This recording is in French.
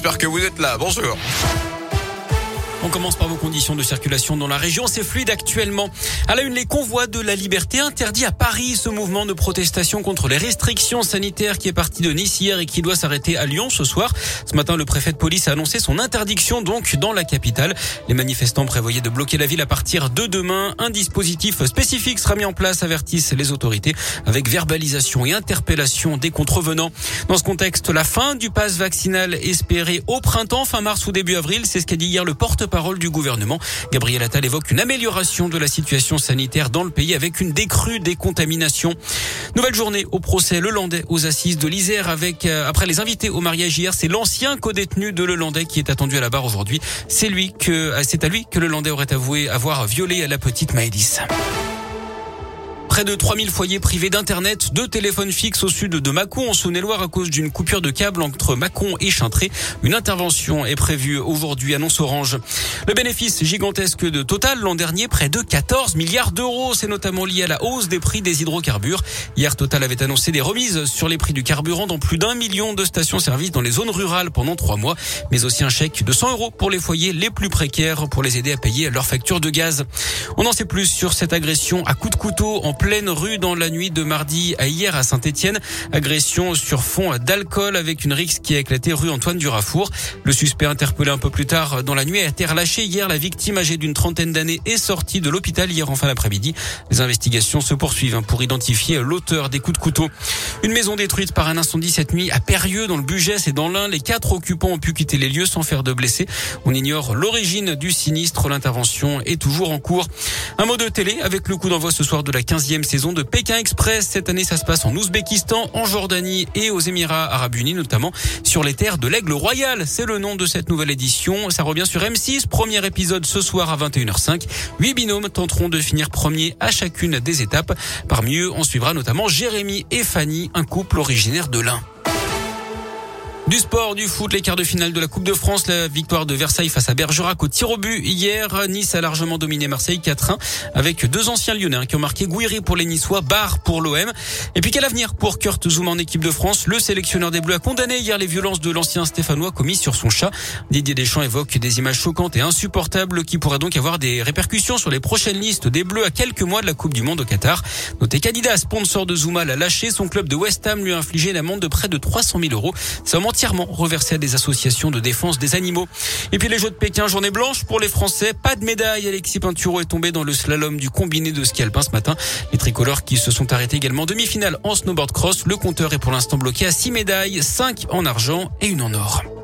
J'espère que vous êtes là. Bonjour. On commence par vos conditions de circulation dans la région. C'est fluide actuellement. À la une, les convois de la liberté interdits à Paris. Ce mouvement de protestation contre les restrictions sanitaires qui est parti de Nice hier et qui doit s'arrêter à Lyon ce soir. Ce matin, le préfet de police a annoncé son interdiction donc dans la capitale. Les manifestants prévoyaient de bloquer la ville à partir de demain. Un dispositif spécifique sera mis en place, avertissent les autorités, avec verbalisation et interpellation des contrevenants. Dans ce contexte, la fin du pass vaccinal espérée au printemps, fin mars ou début avril, c'est ce qu'a dit hier le porte parole du gouvernement. Gabriel Attal évoque une amélioration de la situation sanitaire dans le pays avec une décrue des contaminations. Nouvelle journée au procès Lelandais aux assises de l'Isère avec, euh, après les invités au mariage hier, c'est l'ancien co-détenu de Lelandais qui est attendu à la barre aujourd'hui. C'est euh, à lui que Lelandais aurait avoué avoir violé la petite Maëlys. Près de 3000 foyers privés d'Internet, deux téléphones fixes au sud de Mâcon en Saône-et-Loire à cause d'une coupure de câble entre Mâcon et Chintré. Une intervention est prévue aujourd'hui, annonce Orange. Le bénéfice gigantesque de Total l'an dernier, près de 14 milliards d'euros. C'est notamment lié à la hausse des prix des hydrocarbures. Hier, Total avait annoncé des remises sur les prix du carburant dans plus d'un million de stations-service dans les zones rurales pendant trois mois, mais aussi un chèque de 100 euros pour les foyers les plus précaires pour les aider à payer leur facture de gaz. On en sait plus sur cette agression à coups de couteau en pleine rue dans la nuit de mardi à hier à Saint-Etienne. Agression sur fond d'alcool avec une rixe qui a éclaté rue Antoine Durafour. Le suspect interpellé un peu plus tard dans la nuit a été relâché hier. La victime âgée d'une trentaine d'années est sortie de l'hôpital hier en fin d'après-midi. Les investigations se poursuivent pour identifier l'auteur des coups de couteau. Une maison détruite par un incendie cette nuit à Périeux dans le Bugès et dans l'Ain. Les quatre occupants ont pu quitter les lieux sans faire de blessés. On ignore l'origine du sinistre. L'intervention est toujours en cours. Un mot de télé avec le coup d'envoi ce soir de la 15e saison de Pékin Express. Cette année, ça se passe en Ouzbékistan, en Jordanie et aux Émirats Arabes Unis, notamment sur les terres de l'Aigle Royal. C'est le nom de cette nouvelle édition. Ça revient sur M6. Premier épisode ce soir à 21h05. Huit binômes tenteront de finir premier à chacune des étapes. Parmi eux, on suivra notamment Jérémy et Fanny, un couple originaire de l'Ain. Du sport, du foot, les quarts de finale de la Coupe de France, la victoire de Versailles face à Bergerac au tir au but hier. Nice a largement dominé Marseille 4-1 avec deux anciens lyonnais qui ont marqué Gouiri pour les Niçois, Barre pour l'OM. Et puis quel avenir pour Kurt Zouma en équipe de France? Le sélectionneur des Bleus a condamné hier les violences de l'ancien Stéphanois commis sur son chat. Didier Deschamps évoque des images choquantes et insupportables qui pourraient donc avoir des répercussions sur les prochaines listes des Bleus à quelques mois de la Coupe du Monde au Qatar. Notez qu'Adidas, sponsor de Zouma, l'a lâché. Son club de West Ham lui a infligé une amende de près de 300 000 euros. Ça entièrement reversé à des associations de défense des animaux. Et puis les Jeux de Pékin, journée blanche pour les Français. Pas de médaille. Alexis Pinturo est tombé dans le slalom du combiné de ski alpin ce matin. Les tricolores qui se sont arrêtés également demi-finale en snowboard cross. Le compteur est pour l'instant bloqué à 6 médailles, 5 en argent et une en or.